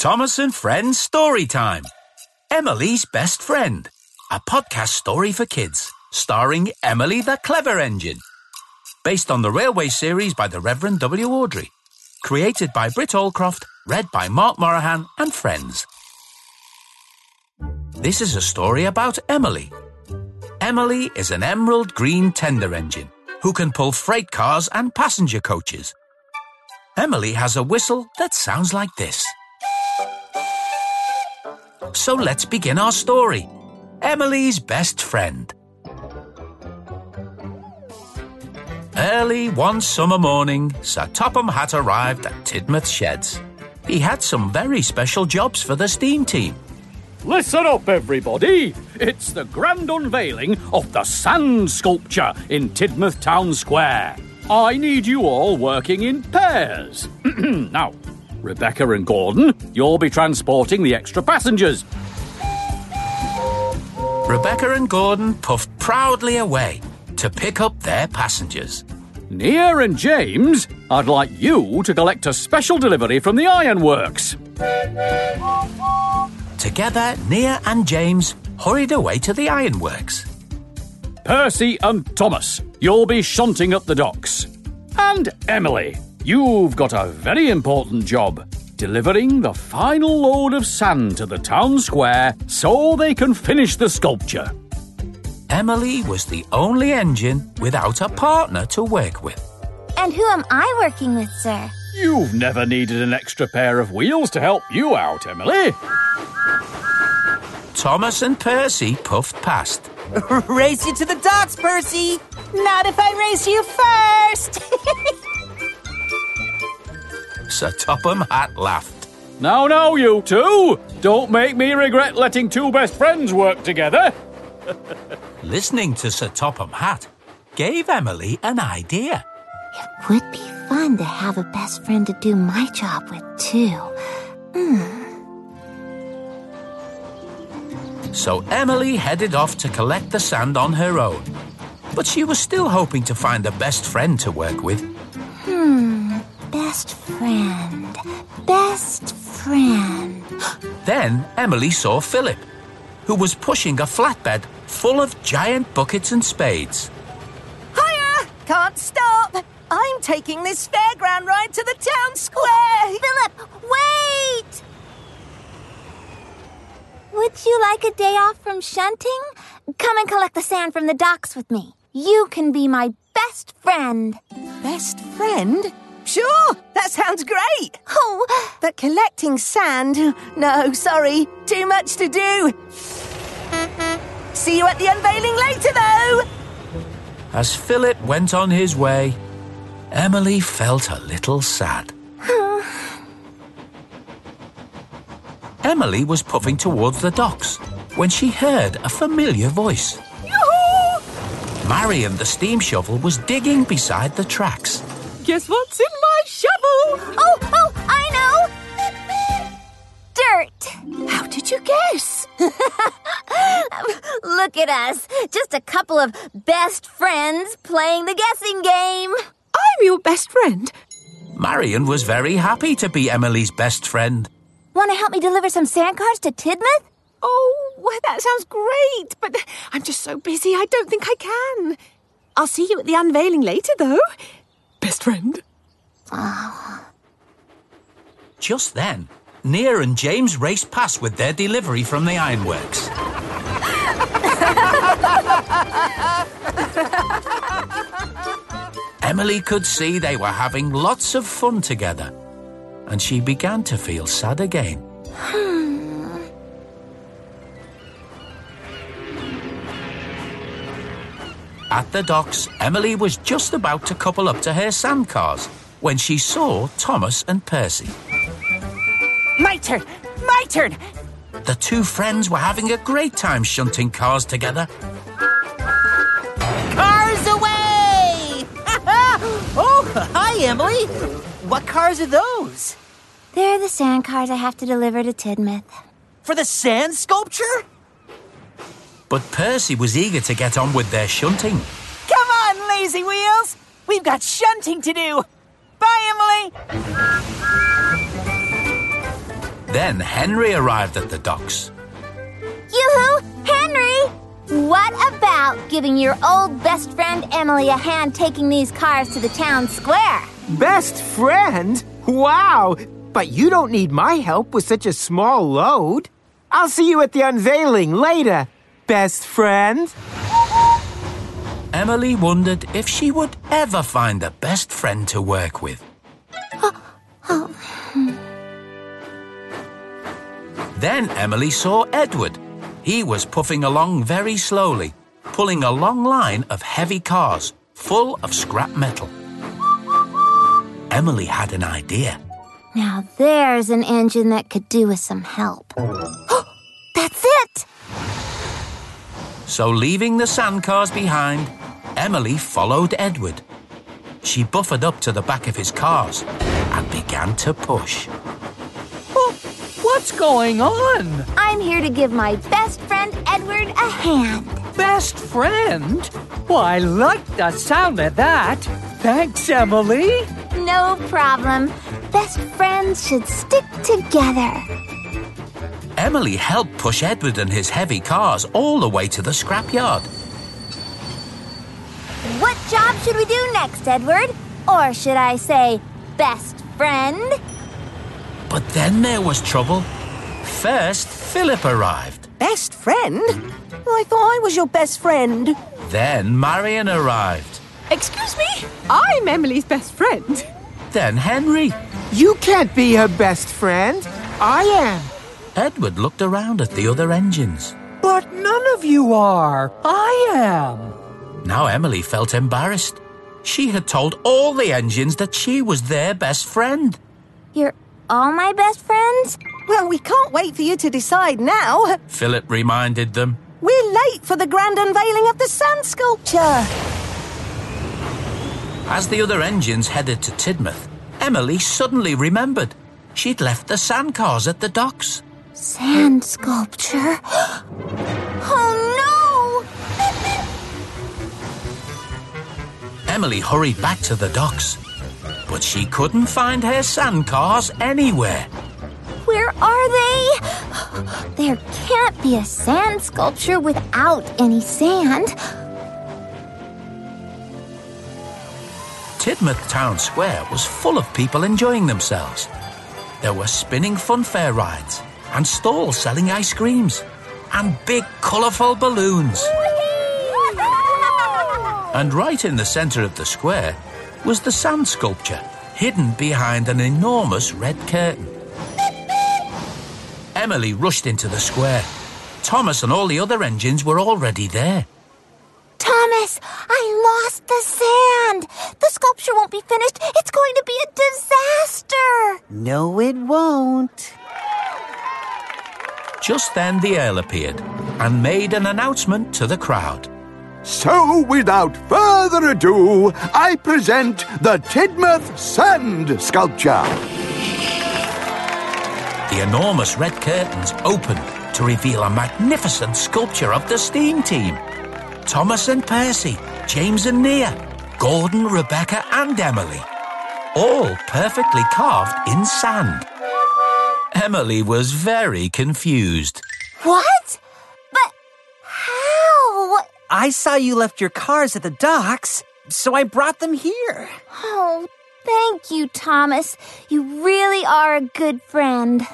Thomas and Friends Story Time. Emily's Best Friend, a podcast story for kids, starring Emily the Clever Engine. Based on the Railway series by the Reverend W. Awdry. Created by Britt Allcroft, read by Mark Moraghan and friends. This is a story about Emily. Emily is an emerald green tender engine who can pull freight cars and passenger coaches. Emily has a whistle that sounds like this. So let's begin our story. Emily's best friend. Early one summer morning, Sir Topham Hatt arrived at Tidmouth Sheds. He had some very special jobs for the steam team. Listen up, everybody! It's the grand unveiling of the sand sculpture in Tidmouth Town Square. I need you all working in pairs. now, Rebecca and Gordon, you'll be transporting the extra passengers. Rebecca and Gordon puffed proudly away to pick up their passengers. Nia and James, I'd like you to collect a special delivery from the ironworks. Together, Nia and James hurried away to the ironworks. Percy and Thomas, you'll be shunting up the docks. And Emily, you've got a very important job delivering the final load of sand to the town square so they can finish the sculpture. Emily was the only engine without a partner to work with. And who am I working with, sir? You've never needed an extra pair of wheels to help you out, Emily. Thomas and Percy puffed past. race you to the docks, Percy! Not if I race you first! Sir Topham Hatt laughed. Now, now, you two! Don't make me regret letting two best friends work together. Listening to Sir Topham Hatt gave Emily an idea. It would be fun to have a best friend to do my job with, too. Hmm. So Emily headed off to collect the sand on her own. But she was still hoping to find a best friend to work with. Hmm. Best friend. Best friend. Then Emily saw Philip, who was pushing a flatbed full of giant buckets and spades. Hiya! Can't stop! I'm taking this fairground ride to the town square! Philip, wait! Would you like a day off from shunting? Come and collect the sand from the docks with me. You can be my best friend. Best friend? Sure, that sounds great. Oh, But collecting sand? No, sorry, too much to do. See you at the unveiling later, though. As Philip went on his way, Emily felt a little sad. Emily was puffing towards the docks when she heard a familiar voice. Marion the steam shovel was digging beside the tracks. Guess what's in my shovel? oh, oh, I know. Dirt. How did you guess? Look at us. Just a couple of best friends playing the guessing game. I'm your best friend. Marion was very happy to be Emily's best friend. Want to help me deliver some sand cars to Tidmouth? Oh, well, that sounds great, but I'm just so busy I don't think I can. I'll see you at the unveiling later, though. Best friend. Ah. Just then, Nia and James raced past with their delivery from the ironworks. Emily could see they were having lots of fun together, and she began to feel sad again. At the docks, Emily was just about to couple up to her sand cars when she saw Thomas and Percy. My turn! My turn! The two friends were having a great time shunting cars together. Cars away! oh, hi, Emily. What cars are those? They're the sand cars I have to deliver to Tidmouth. For the sand sculpture? But Percy was eager to get on with their shunting. Come on, lazy wheels! We've got shunting to do! Bye, Emily! Then Henry arrived at the docks. Yoo-hoo! Henry! What about giving your old best friend Emily a hand taking these cars to the town square? Best friend? Wow! But you don't need my help with such a small load. I'll see you at the unveiling later, best friend. Emily wondered if she would ever find a best friend to work with. Then Emily saw Edward. He was puffing along very slowly, pulling a long line of heavy cars full of scrap metal. Emily had an idea. Now there's an engine that could do with some help. That's it! So, leaving the sand cars behind, Emily followed Edward. She buffered up to the back of his cars and began to push. Oh, what's going on? I'm here to give my best friend Edward a hand. Best friend? Well, I like the sound of that. Thanks, Emily. No problem. Best friends should stick together. Emily helped push Edward and his heavy cars all the way to the scrapyard. What job should we do next, Edward? Or should I say, best friend? But then there was trouble. First, Philip arrived. Best friend? I thought I was your best friend. Then Marion arrived. Excuse me? I'm Emily's best friend. Then Henry. You can't be her best friend. I am. Edward looked around at the other engines. But none of you are. I am. Now Emily felt embarrassed. She had told all the engines that she was their best friend. You're all my best friends? Well, we can't wait for you to decide now. Philip reminded them. We're late for the grand unveiling of the sand sculpture. As the other engines headed to Tidmouth, Emily suddenly remembered. She'd left the sand cars at the docks. Sand sculpture? oh no! Emily hurried back to the docks, but she couldn't find her sand cars anywhere. Where are they? There can't be a sand sculpture without any sand. Tidmouth Town Square was full of people enjoying themselves. There were spinning funfair rides and stalls selling ice creams and big colourful balloons. And right in the centre of the square was the sand sculpture, hidden behind an enormous red curtain. Emily rushed into the square. Thomas and all the other engines were already there. Thomas, I lost the sand. The sculpture won't be finished. It's going to be a disaster. No, it won't. Just then the Earl appeared and made an announcement to the crowd. So, without further ado, I present the Tidmouth Sand Sculpture. The enormous red curtains opened to reveal a magnificent sculpture of the steam team. Thomas and Percy, James and Nia, Gordon, Rebecca, and Emily. All perfectly carved in sand. Emily was very confused. What? But how? I saw you left your cars at the docks, so I brought them here. Oh, thank you, Thomas. You really are a good friend.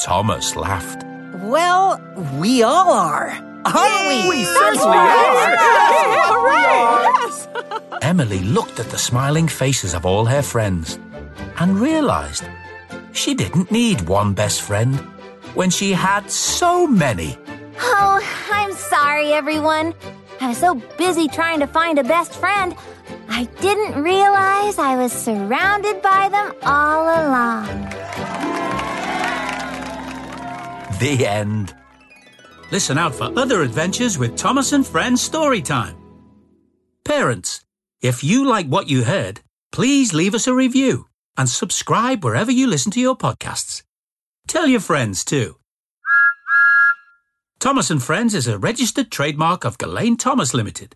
Thomas laughed. Well, we all are, aren't we? We certainly are. Yes! Emily looked at the smiling faces of all her friends and realized she didn't need one best friend when she had so many. Oh, I'm sorry, everyone. I was so busy trying to find a best friend, I didn't realize I was surrounded by them all along. The end. Listen out for other adventures with Thomas and Friends story time. Parents, if you like what you heard, please leave us a review and subscribe wherever you listen to your podcasts. Tell your friends too. Thomas and Friends is a registered trademark of Gullane Thomas Limited.